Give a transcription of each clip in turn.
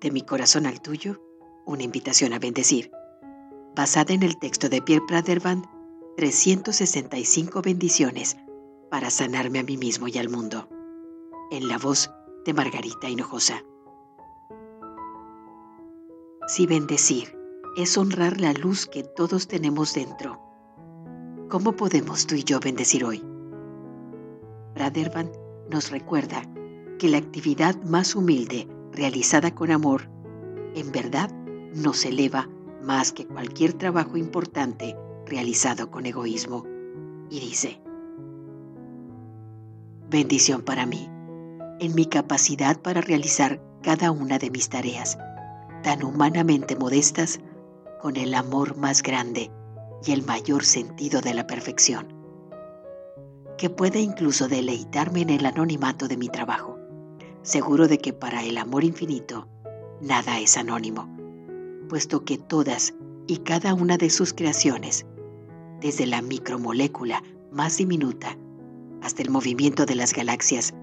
De mi corazón al tuyo, una invitación a bendecir. Basada en el texto de Pierre Pradervan, 365 bendiciones para sanarme a mí mismo y al mundo. En la voz de Margarita Hinojosa. Si bendecir es honrar la luz que todos tenemos dentro, ¿cómo podemos tú y yo bendecir hoy? Pradervan nos recuerda que la actividad más humilde realizada con amor, en verdad nos eleva más que cualquier trabajo importante realizado con egoísmo. Y dice, bendición para mí, en mi capacidad para realizar cada una de mis tareas, tan humanamente modestas, con el amor más grande y el mayor sentido de la perfección, que puede incluso deleitarme en el anonimato de mi trabajo seguro de que para el amor infinito nada es anónimo, puesto que todas y cada una de sus creaciones, desde la micromolécula más diminuta hasta el movimiento de las galaxias,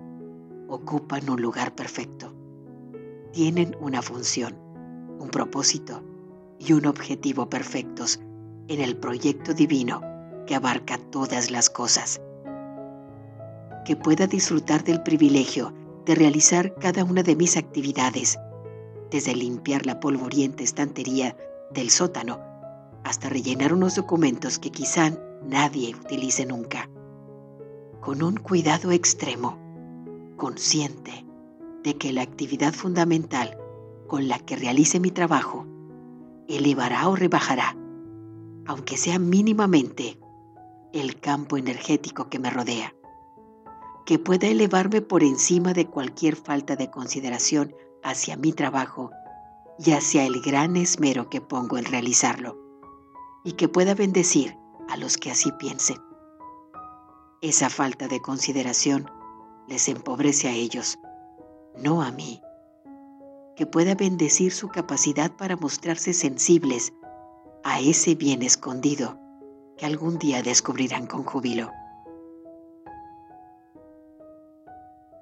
ocupan un lugar perfecto. Tienen una función, un propósito y un objetivo perfectos en el proyecto divino que abarca todas las cosas. Que pueda disfrutar del privilegio de realizar cada una de mis actividades, desde limpiar la polvorienta estantería del sótano hasta rellenar unos documentos que quizá nadie utilice nunca, con un cuidado extremo, consciente de que la actividad fundamental con la que realice mi trabajo elevará o rebajará, aunque sea mínimamente, el campo energético que me rodea que pueda elevarme por encima de cualquier falta de consideración hacia mi trabajo y hacia el gran esmero que pongo en realizarlo, y que pueda bendecir a los que así piensen. Esa falta de consideración les empobrece a ellos, no a mí. Que pueda bendecir su capacidad para mostrarse sensibles a ese bien escondido que algún día descubrirán con júbilo.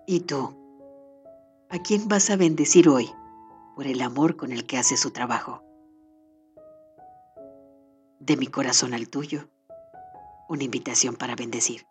¿Y tú? ¿A quién vas a bendecir hoy por el amor con el que hace su trabajo? De mi corazón al tuyo, una invitación para bendecir.